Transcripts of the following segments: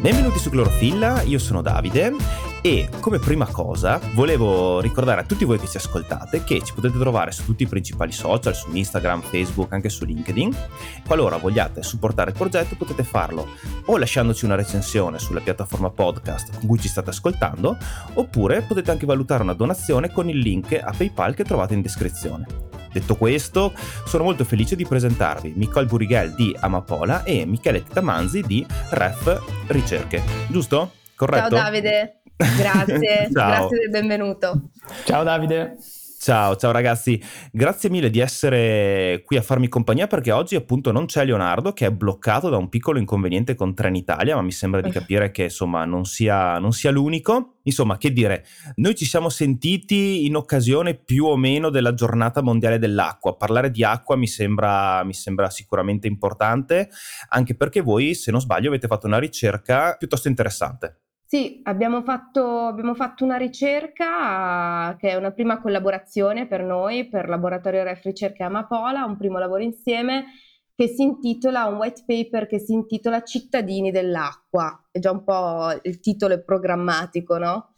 Benvenuti su Clorofilla, io sono Davide e come prima cosa volevo ricordare a tutti voi che ci ascoltate che ci potete trovare su tutti i principali social, su Instagram, Facebook, anche su LinkedIn. Qualora vogliate supportare il progetto potete farlo o lasciandoci una recensione sulla piattaforma podcast con cui ci state ascoltando oppure potete anche valutare una donazione con il link a PayPal che trovate in descrizione. Detto questo, sono molto felice di presentarvi Nicole Burighel di Amapola e Michele Titamanzi di Ref Ricerche. Giusto? Corretto? Ciao Davide, grazie, grazie del benvenuto. Ciao Davide. Ciao, ciao ragazzi, grazie mille di essere qui a farmi compagnia perché oggi appunto non c'è Leonardo che è bloccato da un piccolo inconveniente con Trenitalia, ma mi sembra di capire che insomma non sia, non sia l'unico. Insomma, che dire, noi ci siamo sentiti in occasione più o meno della giornata mondiale dell'acqua. Parlare di acqua mi sembra, mi sembra sicuramente importante, anche perché voi, se non sbaglio, avete fatto una ricerca piuttosto interessante. Sì, abbiamo fatto, abbiamo fatto, una ricerca che è una prima collaborazione per noi, per Laboratorio Ref Ricerca Amapola, un primo lavoro insieme che si intitola, un white paper che si intitola Cittadini dell'acqua, è già un po' il titolo programmatico, no?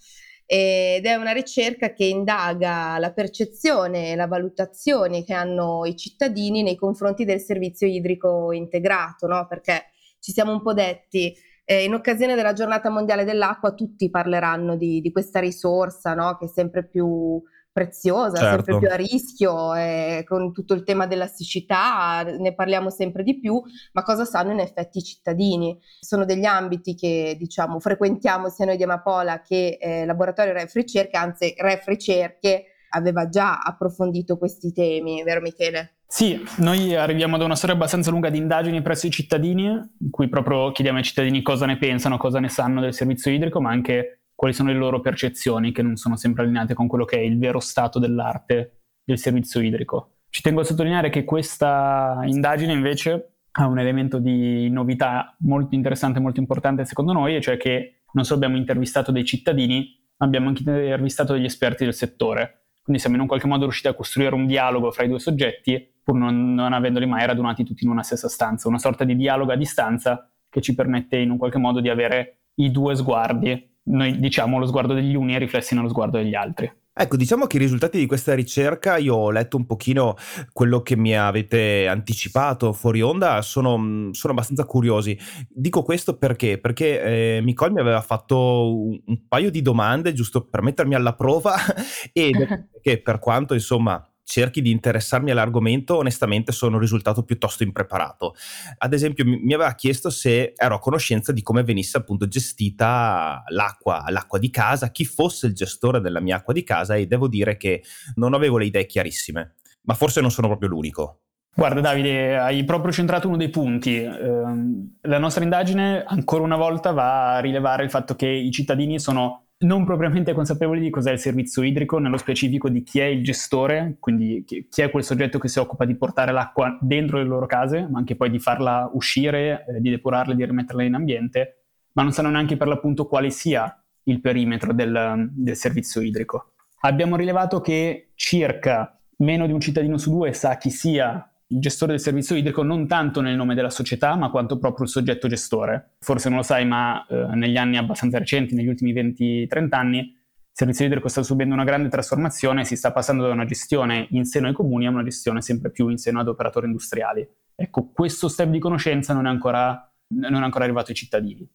Ed è una ricerca che indaga la percezione e la valutazione che hanno i cittadini nei confronti del servizio idrico integrato, no? Perché ci siamo un po' detti eh, in occasione della giornata mondiale dell'acqua tutti parleranno di, di questa risorsa no? che è sempre più preziosa, certo. sempre più a rischio, eh, con tutto il tema della siccità, ne parliamo sempre di più, ma cosa sanno in effetti i cittadini? Sono degli ambiti che diciamo frequentiamo sia noi di Amapola che eh, Laboratorio Ref Ricerche, anzi Ref Ricerche aveva già approfondito questi temi, vero Michele? Sì, noi arriviamo da una storia abbastanza lunga di indagini presso i cittadini, in cui proprio chiediamo ai cittadini cosa ne pensano, cosa ne sanno del servizio idrico, ma anche quali sono le loro percezioni, che non sono sempre allineate con quello che è il vero stato dell'arte del servizio idrico. Ci tengo a sottolineare che questa indagine invece ha un elemento di novità molto interessante e molto importante secondo noi, e cioè che non solo abbiamo intervistato dei cittadini, ma abbiamo anche intervistato degli esperti del settore. Quindi siamo in un qualche modo riusciti a costruire un dialogo fra i due soggetti pur non, non avendoli mai radunati tutti in una stessa stanza, una sorta di dialogo a distanza che ci permette in un qualche modo di avere i due sguardi, noi diciamo lo sguardo degli uni e riflessi nello sguardo degli altri. Ecco, diciamo che i risultati di questa ricerca, io ho letto un pochino quello che mi avete anticipato fuori onda, sono, sono abbastanza curiosi. Dico questo perché? Perché eh, Nicole mi aveva fatto un, un, paio di domande giusto per mettermi alla prova e che per quanto insomma cerchi di interessarmi all'argomento, onestamente sono risultato piuttosto impreparato. Ad esempio, mi aveva chiesto se ero a conoscenza di come venisse appunto gestita l'acqua, l'acqua di casa, chi fosse il gestore della mia acqua di casa e devo dire che non avevo le idee chiarissime, ma forse non sono proprio l'unico. Guarda Davide, hai proprio centrato uno dei punti. Ehm, la nostra indagine ancora una volta va a rilevare il fatto che i cittadini sono non propriamente consapevoli di cos'è il servizio idrico, nello specifico di chi è il gestore, quindi chi è quel soggetto che si occupa di portare l'acqua dentro le loro case, ma anche poi di farla uscire, eh, di depurarla, di rimetterla in ambiente, ma non sanno neanche per l'appunto quale sia il perimetro del, del servizio idrico. Abbiamo rilevato che circa meno di un cittadino su due sa chi sia gestore del servizio idrico non tanto nel nome della società, ma quanto proprio il soggetto gestore. Forse non lo sai, ma eh, negli anni abbastanza recenti, negli ultimi 20-30 anni, il servizio idrico sta subendo una grande trasformazione, si sta passando da una gestione in seno ai comuni a una gestione sempre più in seno ad operatori industriali. Ecco, questo step di conoscenza non è ancora non è ancora arrivato ai cittadini.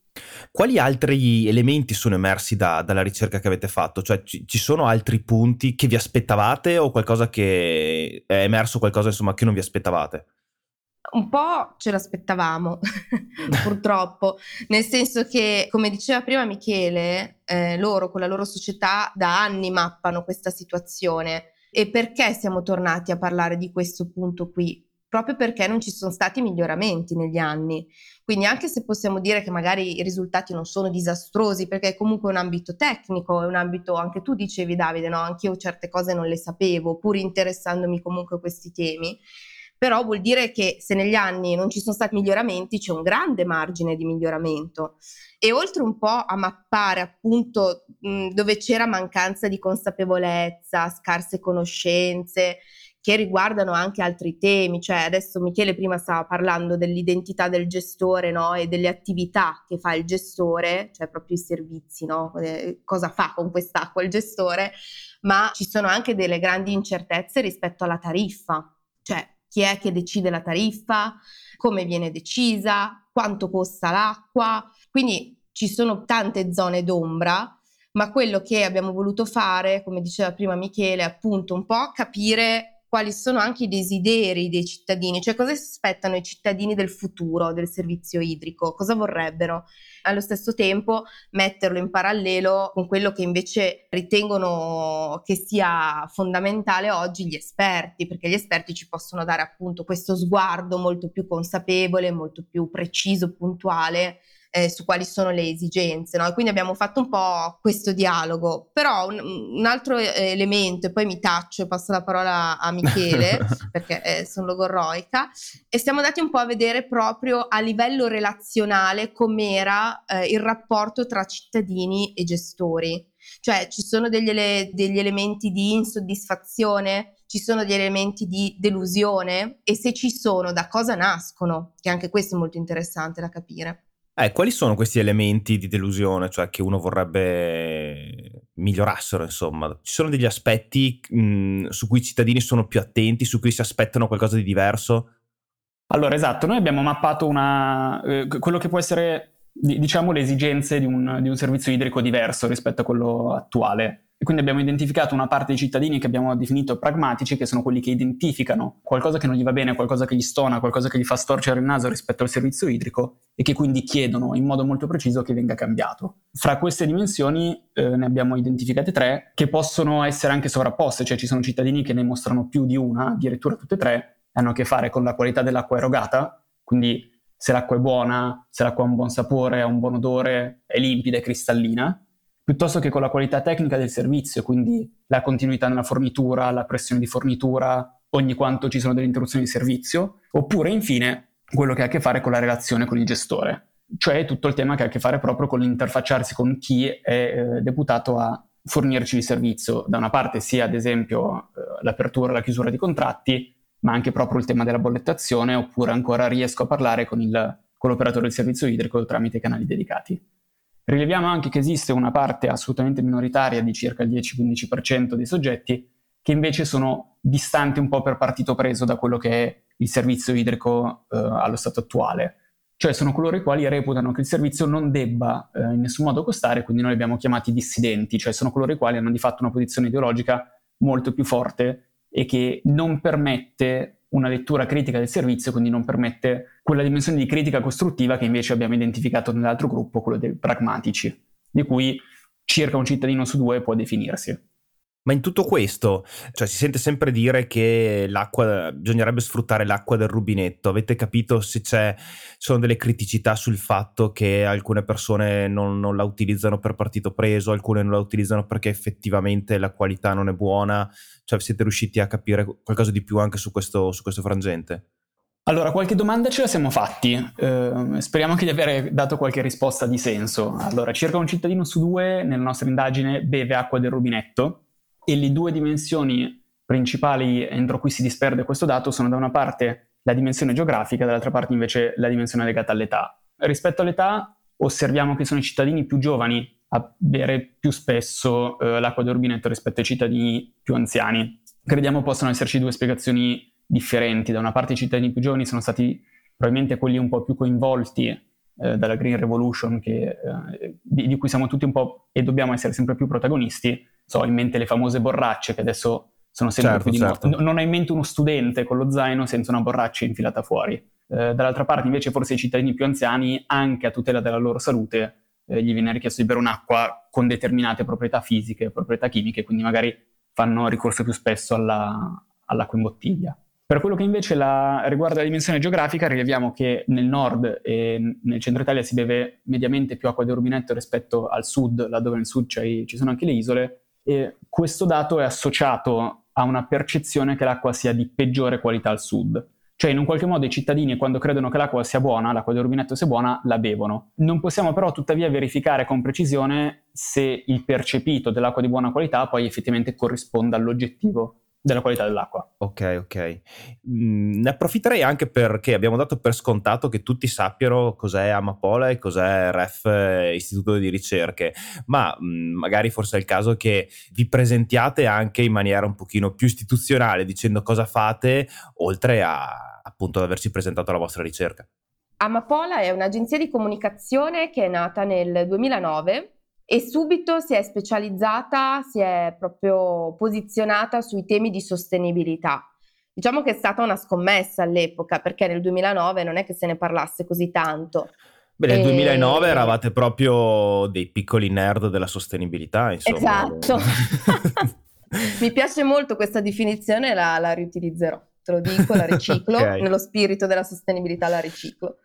Quali altri elementi sono emersi da, dalla ricerca che avete fatto? Cioè ci, ci, sono altri punti che vi aspettavate o qualcosa che è emerso, qualcosa insomma che non vi aspettavate? Un po' ce l'aspettavamo, purtroppo, nel senso che, come diceva prima Michele, eh, loro con la loro società da anni mappano questa situazione. E perché siamo tornati a parlare di questo punto qui? Proprio perché non ci sono stati miglioramenti negli anni. Quindi anche se possiamo dire che magari i risultati non sono disastrosi, perché è comunque un ambito tecnico, è un ambito, anche tu dicevi Davide, no? anch'io certe cose non le sapevo, pur interessandomi comunque a questi temi, però vuol dire che se negli anni non ci sono stati miglioramenti c'è un grande margine di miglioramento e oltre un po' a mappare appunto mh, dove c'era mancanza di consapevolezza, scarse conoscenze, che riguardano anche altri temi, cioè adesso Michele prima stava parlando dell'identità del gestore no? e delle attività che fa il gestore, cioè proprio i servizi, no? eh, cosa fa con quest'acqua il gestore, ma ci sono anche delle grandi incertezze rispetto alla tariffa, cioè chi è che decide la tariffa, come viene decisa, quanto costa l'acqua, quindi ci sono tante zone d'ombra ma quello che abbiamo voluto fare, come diceva prima Michele, è appunto un po' capire quali sono anche i desideri dei cittadini, cioè cosa si aspettano i cittadini del futuro del servizio idrico, cosa vorrebbero. Allo stesso tempo metterlo in parallelo con quello che invece ritengono che sia fondamentale oggi gli esperti, perché gli esperti ci possono dare appunto questo sguardo molto più consapevole, molto più preciso, puntuale eh, su quali sono le esigenze, no? quindi abbiamo fatto un po' questo dialogo. Però un, un altro elemento, e poi mi taccio e passo la parola a Michele, perché eh, sono logorroica, e siamo andati un po' a vedere proprio a livello relazionale com'era eh, il rapporto tra cittadini e gestori. Cioè ci sono degli, ele- degli elementi di insoddisfazione, ci sono degli elementi di delusione e se ci sono, da cosa nascono? Che anche questo è molto interessante da capire. Eh, quali sono questi elementi di delusione, cioè che uno vorrebbe migliorassero, insomma? Ci sono degli aspetti mh, su cui i cittadini sono più attenti, su cui si aspettano qualcosa di diverso? Allora, esatto, noi abbiamo mappato una, eh, quello che può essere, diciamo, le esigenze di un, di un servizio idrico diverso rispetto a quello attuale. Quindi abbiamo identificato una parte dei cittadini che abbiamo definito pragmatici, che sono quelli che identificano qualcosa che non gli va bene, qualcosa che gli stona, qualcosa che gli fa storcere il naso rispetto al servizio idrico e che quindi chiedono in modo molto preciso che venga cambiato. Fra queste dimensioni eh, ne abbiamo identificate tre che possono essere anche sovrapposte, cioè ci sono cittadini che ne mostrano più di una, addirittura tutte e tre, hanno a che fare con la qualità dell'acqua erogata, quindi se l'acqua è buona, se l'acqua ha un buon sapore, ha un buon odore, è limpida e cristallina piuttosto che con la qualità tecnica del servizio, quindi la continuità nella fornitura, la pressione di fornitura, ogni quanto ci sono delle interruzioni di servizio, oppure infine quello che ha a che fare con la relazione con il gestore, cioè tutto il tema che ha a che fare proprio con l'interfacciarsi con chi è eh, deputato a fornirci il servizio, da una parte sia ad esempio eh, l'apertura e la chiusura di contratti, ma anche proprio il tema della bollettazione, oppure ancora riesco a parlare con, il, con l'operatore del servizio idrico tramite canali dedicati. Rileviamo anche che esiste una parte assolutamente minoritaria di circa il 10-15% dei soggetti che invece sono distanti un po' per partito preso da quello che è il servizio idrico eh, allo stato attuale. Cioè sono coloro i quali reputano che il servizio non debba eh, in nessun modo costare, quindi noi li abbiamo chiamati dissidenti, cioè sono coloro i quali hanno di fatto una posizione ideologica molto più forte e che non permette una lettura critica del servizio, quindi non permette quella dimensione di critica costruttiva che invece abbiamo identificato nell'altro gruppo, quello dei pragmatici, di cui circa un cittadino su due può definirsi. Ma in tutto questo, cioè, si sente sempre dire che l'acqua, bisognerebbe sfruttare l'acqua del rubinetto. Avete capito se c'è, sono delle criticità sul fatto che alcune persone non, non, la utilizzano per partito preso, alcune non la utilizzano perché effettivamente la qualità non è buona? Cioè, siete riusciti a capire qualcosa di più anche su questo, su questo frangente? Allora, qualche domanda ce la siamo fatti. Eh, speriamo anche di avere dato qualche risposta di senso. Allora, circa un cittadino su due nella nostra indagine beve acqua del rubinetto e le due dimensioni principali entro cui si disperde questo dato sono da una parte la dimensione geografica, dall'altra parte invece la dimensione legata all'età. Rispetto all'età osserviamo che sono i cittadini più giovani a bere più spesso eh, l'acqua del rubinetto rispetto ai cittadini più anziani. Crediamo possano esserci due spiegazioni differenti. Da una parte i cittadini più giovani sono stati probabilmente quelli un po' più coinvolti eh, dalla Green Revolution, che, eh, di, di, cui siamo tutti un po' e dobbiamo essere sempre più protagonisti. So, in mente le famose borracce che adesso sono sempre certo, più di certo. moda. Non ho in mente uno studente con lo zaino senza una borraccia infilata fuori. Eh, dall'altra parte invece forse i cittadini più anziani, anche a tutela della loro salute, eh, gli viene richiesto di bere un'acqua con determinate proprietà fisiche, proprietà chimiche, quindi magari fanno ricorso più spesso alla, all'acqua in bottiglia. Per quello che invece la, riguarda la dimensione geografica, rileviamo che nel nord e nel centro Italia si beve mediamente più acqua di rubinetto rispetto al sud, laddove nel sud ci sono anche le isole, e questo dato è associato a una percezione che l'acqua sia di peggiore qualità al sud. Cioè, in un qualche modo i cittadini, quando credono che l'acqua sia buona, l'acqua di rubinetto sia buona, la bevono. Non possiamo però tuttavia verificare con precisione se il percepito dell'acqua di buona qualità poi effettivamente corrisponda all'oggettivo della qualità dell'acqua. Ok, ok. Mm, ne approfitterei anche perché abbiamo dato per scontato che tutti sappiano cos'è Amapola e cos'è REF eh, Istituto di Ricerche, ma mm, magari forse è il caso che vi presentiate anche in maniera un pochino più istituzionale dicendo cosa fate oltre a appunto ad averci presentato la vostra ricerca. Amapola è un'agenzia di comunicazione che è nata nel 2009 e subito si è specializzata, si è proprio posizionata sui temi di sostenibilità. Diciamo che è stata una scommessa all'epoca perché nel 2009 non è che se ne parlasse così tanto. Beh, nel e... 2009 eravate proprio dei piccoli nerd della sostenibilità, insomma. Esatto. Mi piace molto questa definizione, la, la riutilizzerò, te lo dico, la riciclo, okay. nello spirito della sostenibilità la riciclo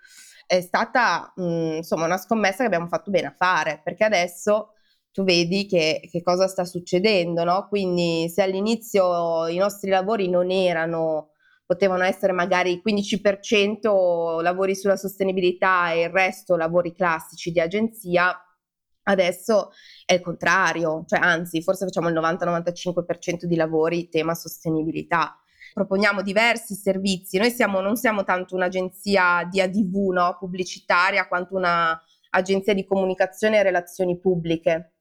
è stata mh, mm, insomma una scommessa che abbiamo fatto bene a fare perché adesso tu vedi che, che cosa sta succedendo, no? Quindi se all'inizio i nostri lavori non erano, potevano essere magari 15% lavori sulla sostenibilità e il resto lavori classici di agenzia, adesso è il contrario, cioè anzi forse facciamo il 90-95% di lavori tema sostenibilità proponiamo diversi servizi. Noi siamo, non siamo tanto un'agenzia di ADV no? pubblicitaria quanto un'agenzia di comunicazione e relazioni pubbliche.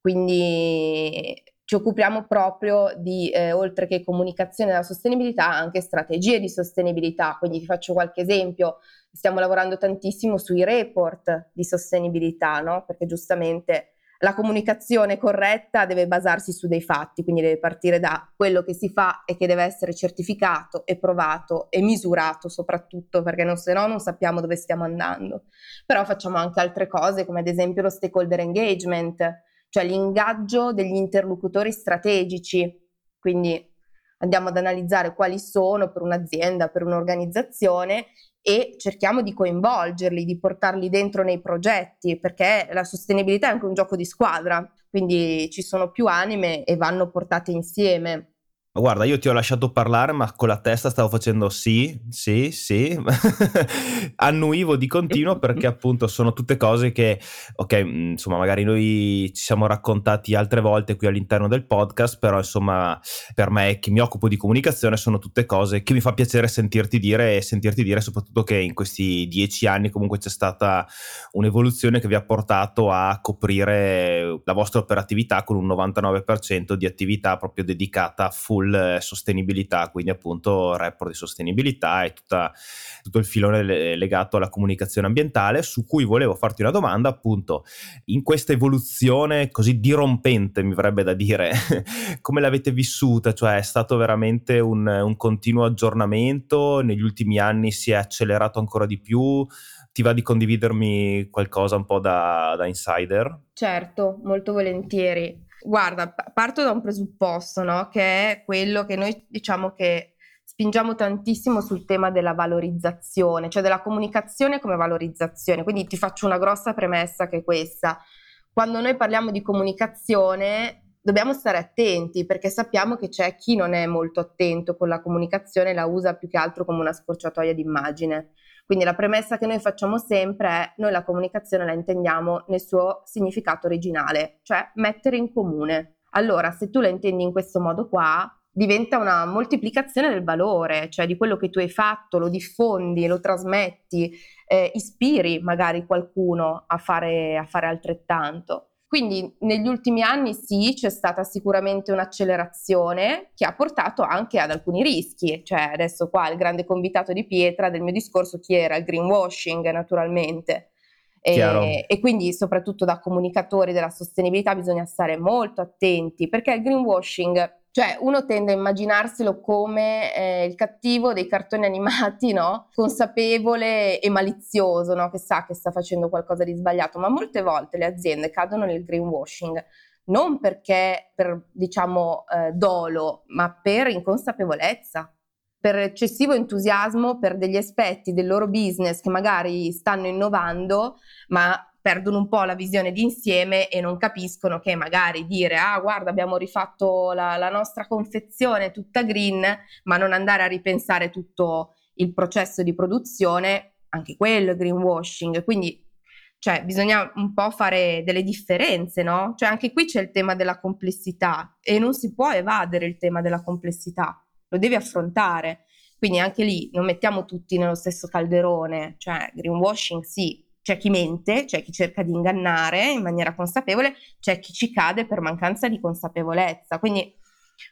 Quindi ci occupiamo proprio di, eh, oltre che comunicazione della sostenibilità, anche strategie di sostenibilità. Quindi vi faccio qualche esempio, stiamo lavorando tantissimo sui report di sostenibilità, no? perché giustamente la comunicazione corretta deve basarsi su dei fatti, quindi deve partire da quello che si fa e che deve essere certificato e provato e misurato soprattutto, perché non, se no non sappiamo dove stiamo andando. Però facciamo anche altre cose, come ad esempio lo stakeholder engagement, cioè l'ingaggio degli interlocutori strategici. Quindi andiamo ad analizzare quali sono per un'azienda, per un'organizzazione e cerchiamo di coinvolgerli, di portarli dentro nei progetti, perché la sostenibilità è anche un gioco di squadra, quindi ci sono più anime e vanno portate insieme. Guarda, io ti ho lasciato parlare, ma con la testa stavo facendo sì, sì, sì. Annuivo di continuo perché appunto sono tutte cose che, ok, mm, insomma, magari noi ci siamo raccontati altre volte qui all'interno del podcast, però insomma, per me che mi occupo di comunicazione sono tutte cose che mi fa piacere sentirti dire e sentirti dire soprattutto che in questi dieci anni comunque c'è stata un'evoluzione che vi ha portato a coprire la vostra operatività con un 99% di attività proprio dedicata full full eh, sostenibilità, quindi appunto report di sostenibilità e tutta, tutto il filone legato alla comunicazione ambientale, su cui volevo farti una domanda appunto, in questa evoluzione così dirompente mi verrebbe da dire, come l'avete vissuta? Cioè è stato veramente un, un continuo aggiornamento, negli ultimi anni si è accelerato ancora di più? ti va di condividermi qualcosa un po' da, da, insider? Certo, molto volentieri. Guarda, parto da un presupposto, no? Che è quello che noi diciamo che spingiamo tantissimo sul tema della valorizzazione, cioè della comunicazione come valorizzazione. Quindi ti faccio una grossa premessa che è questa. Quando noi parliamo di comunicazione dobbiamo stare attenti perché sappiamo che c'è chi non è molto attento con la comunicazione, la usa più che altro come una scorciatoia d'immagine. Quindi la premessa che noi facciamo sempre è noi la comunicazione la intendiamo nel suo significato originale, cioè mettere in comune. Allora, se tu la intendi in questo modo qua, diventa una moltiplicazione del valore, cioè di quello che tu hai fatto, lo diffondi, lo trasmetti, eh, ispiri magari qualcuno a fare, a fare altrettanto. Quindi negli ultimi anni sì, c'è stata sicuramente un'accelerazione che ha portato anche ad alcuni rischi, cioè adesso qua il grande convitato di pietra del mio discorso chi era? Il greenwashing naturalmente. E, e, quindi soprattutto da comunicatori della sostenibilità bisogna stare molto attenti perché il greenwashing cioè, uno tende a immaginarselo come eh, il cattivo dei cartoni animati, no? Consapevole e malizioso, no? Che sa che sta facendo qualcosa di sbagliato, ma molte volte le aziende cadono nel greenwashing non perché per, diciamo, eh, dolo, ma per inconsapevolezza, per eccessivo entusiasmo per degli aspetti del loro business che magari stanno innovando, ma perdono un po' la visione d'insieme e non capiscono che magari dire ah guarda abbiamo rifatto la, la nostra confezione tutta green, ma non andare a ripensare tutto il processo di produzione, anche quello è greenwashing. Quindi Cioè, bisogna un po' fare delle differenze, no? Cioè, anche qui c'è il tema della complessità e non si può evadere il tema della complessità, lo devi affrontare. Quindi anche lì non mettiamo tutti nello stesso calderone, cioè greenwashing sì, c'è chi mente, c'è chi cerca di ingannare in maniera consapevole, c'è chi ci cade per mancanza di consapevolezza. Quindi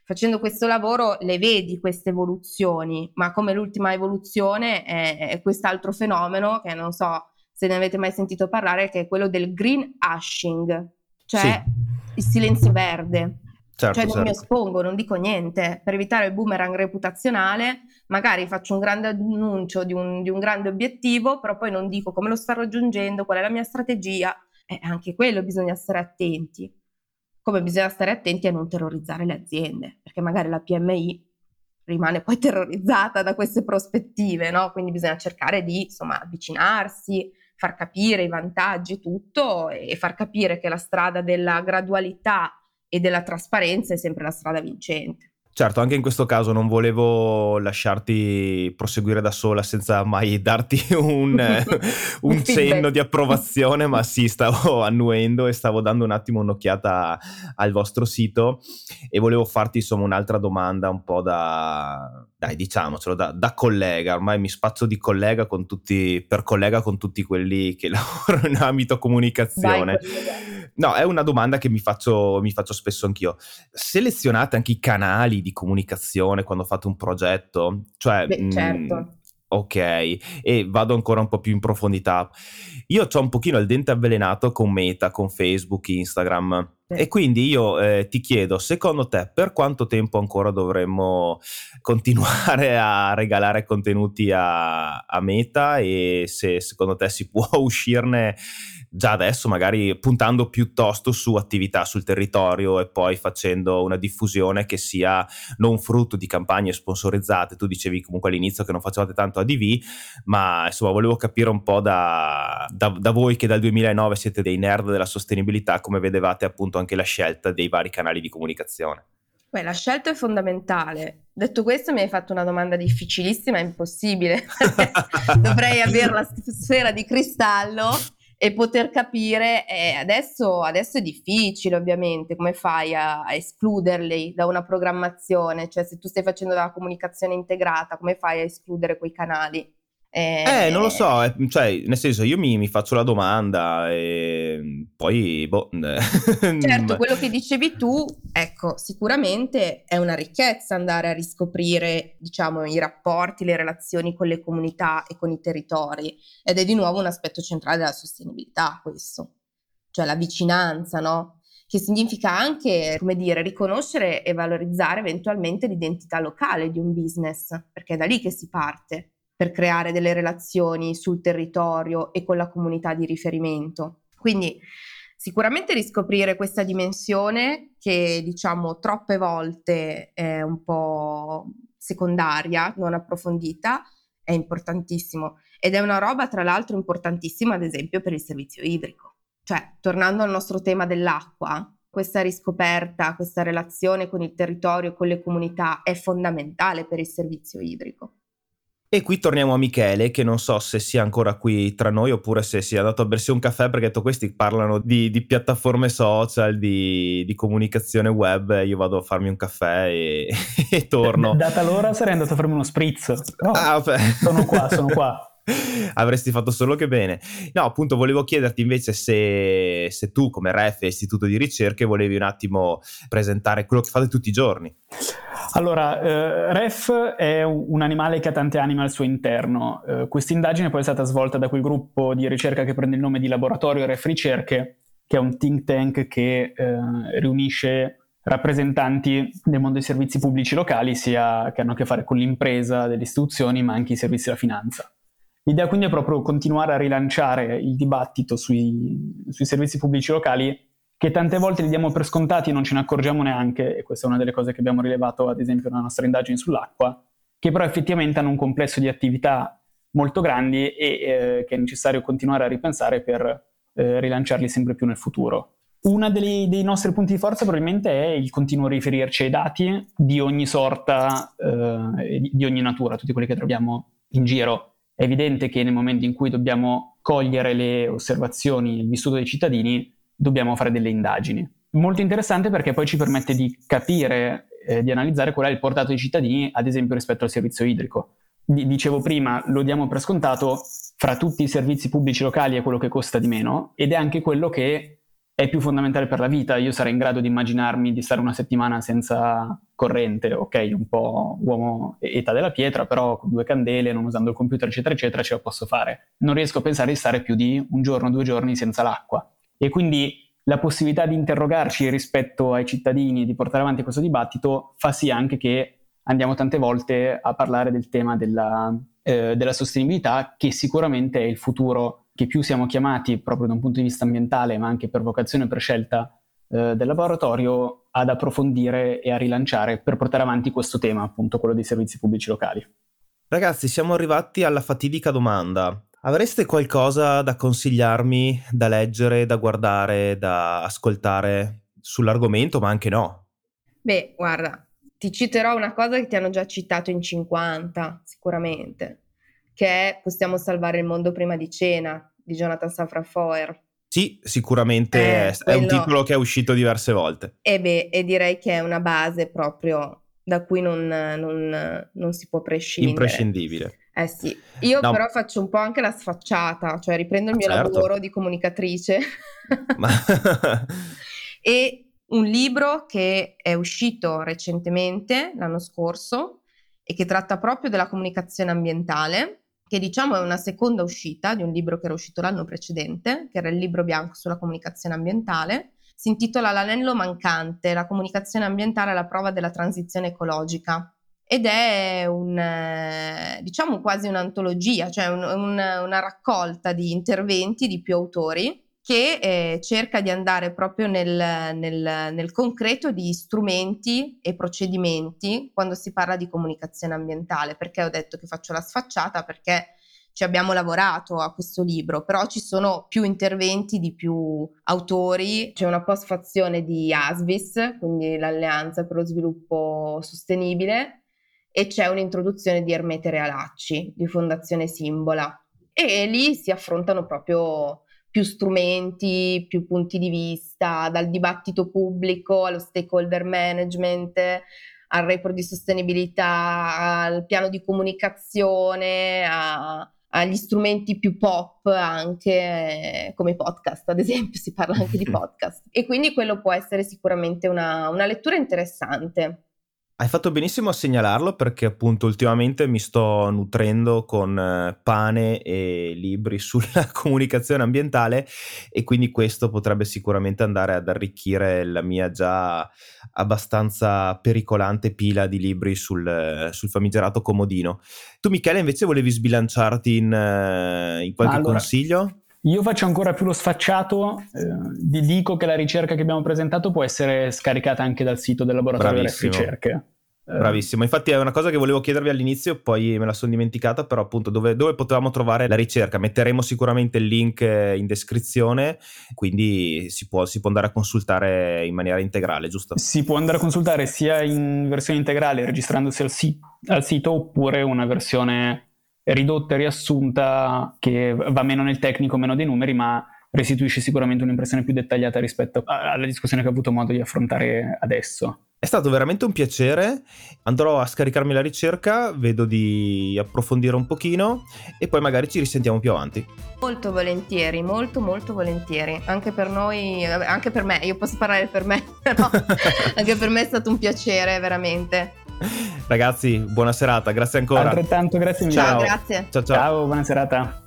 facendo questo lavoro le vedi queste evoluzioni, ma come l'ultima evoluzione è, è quest'altro fenomeno che non so se ne avete mai sentito parlare, che è quello del green hashing, cioè sì. il silenzio verde. Certo, cioè non certo. mi espongo, non dico niente, per evitare il boomerang reputazionale, magari faccio un grande annuncio di un, di un grande obiettivo, però poi non dico come lo sto raggiungendo, qual è la mia strategia, e anche quello bisogna stare attenti. Come bisogna stare attenti a non terrorizzare le aziende, perché magari la PMI rimane poi terrorizzata da queste prospettive, no? Quindi bisogna cercare di, insomma, avvicinarsi, far capire i vantaggi, tutto e far capire che la strada della gradualità e della trasparenza è sempre la strada vincente. Certo, anche in questo caso non volevo lasciarti proseguire da sola senza mai darti un, un cenno di approvazione, ma sì, stavo annuendo e stavo dando un attimo un'occhiata al vostro sito e volevo farti insomma un'altra domanda un po' da, dai diciamocelo, da, da collega, ormai mi spazzo di collega con tutti, per collega con tutti quelli che lavorano in ambito comunicazione. Dai, No, è una domanda che mi faccio, mi faccio spesso anch'io. Selezionate anche i canali di comunicazione quando fate un progetto? Cioè, Beh, certo. Mh, ok, e vado ancora un po' più in profondità. Io ho un pochino il dente avvelenato con Meta, con Facebook, Instagram. E quindi io eh, ti chiedo, secondo te, per quanto tempo ancora dovremmo continuare a regalare contenuti a, a Meta e se secondo te si può uscirne già adesso magari puntando piuttosto su attività sul territorio e poi facendo una diffusione che sia non frutto di campagne sponsorizzate. Tu dicevi comunque all'inizio che non facevate tanto ADV, ma insomma volevo capire un po' da, da, da voi che dal 2009 siete dei nerd della sostenibilità, come vedevate appunto anche la scelta dei vari canali di comunicazione. Beh, la scelta è fondamentale. Detto questo, mi hai fatto una domanda difficilissima, impossibile. Dovrei avere la sfera di cristallo e poter capire, eh, adesso, adesso, è difficile ovviamente, come fai a, a, escluderli da una programmazione, cioè se tu stai facendo della comunicazione integrata, come fai a escludere quei canali? Eh, eh, non lo so, eh, cioè, nel senso, io mi, mi, faccio la domanda e poi, boh. certo, quello che dicevi tu, ecco, sicuramente è una ricchezza andare a riscoprire, diciamo, i rapporti, le relazioni con le comunità e con i territori ed è di nuovo un aspetto centrale della sostenibilità questo, cioè la vicinanza, no? Che significa anche, come dire, riconoscere e valorizzare eventualmente l'identità locale di un business, perché è da lì che si parte per creare delle relazioni sul territorio e con la comunità di riferimento. Quindi sicuramente riscoprire questa dimensione che diciamo troppe volte è un po' secondaria, non approfondita, è importantissimo ed è una roba tra l'altro importantissima ad esempio per il servizio idrico. Cioè, tornando al nostro tema dell'acqua, questa riscoperta, questa relazione con il territorio, con le comunità è fondamentale per il servizio idrico. E qui torniamo a Michele, che non so se sia ancora qui tra noi oppure se sia andato a bersi un caffè, perché detto questi parlano di, di piattaforme social, di, di, comunicazione web, io vado a farmi un caffè e, e torno. Data l'ora sarei andato a farmi uno spritz. No, ah, sono qua, sono qua. Avresti fatto solo che bene. No, appunto, volevo chiederti invece se, se tu, come REF, istituto di ricerche, volevi un attimo presentare quello che fate tutti i giorni. Allora, eh, REF è un animale che ha tante anime al suo interno. Eh, Questa indagine poi è stata svolta da quel gruppo di ricerca che prende il nome di Laboratorio REF Ricerche, che è un think tank che eh, riunisce rappresentanti del mondo dei servizi pubblici locali, sia che hanno a che fare con l'impresa, delle istituzioni, ma anche i servizi della finanza. L'idea quindi è proprio continuare a rilanciare il dibattito sui, sui servizi pubblici locali che tante volte li diamo per scontati e non ce ne accorgiamo neanche, e questa è una delle cose che abbiamo rilevato ad esempio nella nostra indagine sull'acqua, che però effettivamente hanno un complesso di attività molto grandi e eh, che è necessario continuare a ripensare per eh, rilanciarli sempre più nel futuro. Uno dei, dei, nostri punti di forza probabilmente è il continuo riferirci ai dati di ogni sorta, eh, di ogni natura, tutti quelli che troviamo in giro. È evidente che nel momento in cui dobbiamo cogliere le osservazioni, il vissuto dei cittadini, dobbiamo fare delle indagini. Molto interessante perché poi ci permette di capire, eh, di analizzare qual è il portato dei cittadini, ad esempio rispetto al servizio idrico. D- dicevo prima, lo diamo per scontato, fra tutti i servizi pubblici locali è quello che costa di meno ed è anche quello che è più fondamentale per la vita. Io sarei in grado di immaginarmi di stare una settimana senza corrente, ok, un po' uomo età della pietra, però con due candele, non usando il computer, eccetera, eccetera, ce la posso fare. Non riesco a pensare di stare più di un giorno, due giorni senza l'acqua. E quindi la possibilità di interrogarci rispetto ai cittadini e di portare avanti questo dibattito fa sì anche che andiamo tante volte a parlare del tema della, eh, della sostenibilità, che sicuramente è il futuro che più siamo chiamati proprio da un punto di vista ambientale, ma anche per vocazione e per scelta eh, del laboratorio, ad approfondire e a rilanciare per portare avanti questo tema, appunto quello dei servizi pubblici locali. Ragazzi, siamo arrivati alla fatidica domanda. Avreste qualcosa da consigliarmi, da leggere, da guardare, da ascoltare sull'argomento, ma anche no? Beh, guarda, ti citerò una cosa che ti hanno già citato in 50, sicuramente che è Possiamo salvare il mondo prima di cena di Jonathan Safran Foer. Sì, sicuramente eh, è quello... un titolo che è uscito diverse volte. E beh, e direi che è una base proprio da cui non, non, non si può prescindere. Imprescindibile. Eh sì, io no. però faccio un po' anche la sfacciata, cioè riprendo il mio certo. lavoro di comunicatrice. Ma... e un libro che è uscito recentemente, l'anno scorso, e che tratta proprio della comunicazione ambientale, che diciamo è una seconda uscita di un libro che era uscito l'anno precedente, che era il libro bianco sulla comunicazione ambientale. Si intitola L'anello mancante, la comunicazione ambientale alla prova della transizione ecologica. Ed è un, eh, diciamo quasi un'antologia, cioè un, un, una raccolta di interventi di più autori che eh, cerca di andare proprio nel, nel, nel, concreto di strumenti e procedimenti quando si parla di comunicazione ambientale. Perché ho detto che faccio la sfacciata? Perché ci abbiamo lavorato a questo libro, però ci sono più interventi di più autori, c'è una postfazione di ASVIS, quindi l'Alleanza per lo Sviluppo Sostenibile, e c'è un'introduzione di Ermete Realacci, di Fondazione Simbola. E lì si affrontano proprio più strumenti, più punti di vista, dal dibattito pubblico allo stakeholder management, al report di sostenibilità, al piano di comunicazione, a, agli strumenti più pop anche come podcast, ad esempio, si parla anche di podcast. E quindi quello può essere sicuramente una, una lettura interessante. Hai fatto benissimo a segnalarlo perché appunto ultimamente mi sto nutrendo con eh, pane e libri sulla comunicazione ambientale e quindi questo potrebbe sicuramente andare ad arricchire la mia già abbastanza pericolante pila di libri sul, sul famigerato comodino. Tu Michele invece volevi sbilanciarti in, eh, in qualche allora, consiglio? Io faccio ancora più lo sfacciato, eh, dico che la ricerca che abbiamo presentato può essere scaricata anche dal sito del laboratorio delle ricerche. Eh. Bravissimo, infatti è una cosa che volevo chiedervi all'inizio, poi me la sono dimenticata, però appunto dove, dove, potevamo trovare la ricerca? Metteremo sicuramente il link eh, in descrizione, quindi si può, si può, andare a consultare in maniera integrale, giusto? Si può andare a consultare sia in versione integrale registrandosi al, si- al sito oppure una versione ridotta e riassunta che va meno nel tecnico, meno dei numeri, ma restituisce sicuramente un'impressione più dettagliata rispetto alla discussione che ho avuto modo di affrontare adesso. È stato veramente un piacere, andrò a scaricarmi la ricerca, vedo di approfondire un pochino e poi magari ci risentiamo più avanti. Molto volentieri, molto molto volentieri, anche per noi, anche per me, io posso parlare per me, però anche per me è stato un piacere veramente. Ragazzi, buona serata, grazie ancora. Altrettanto, grazie mille. Ciao, grazie. Ciao, ciao. Ciao, buona serata.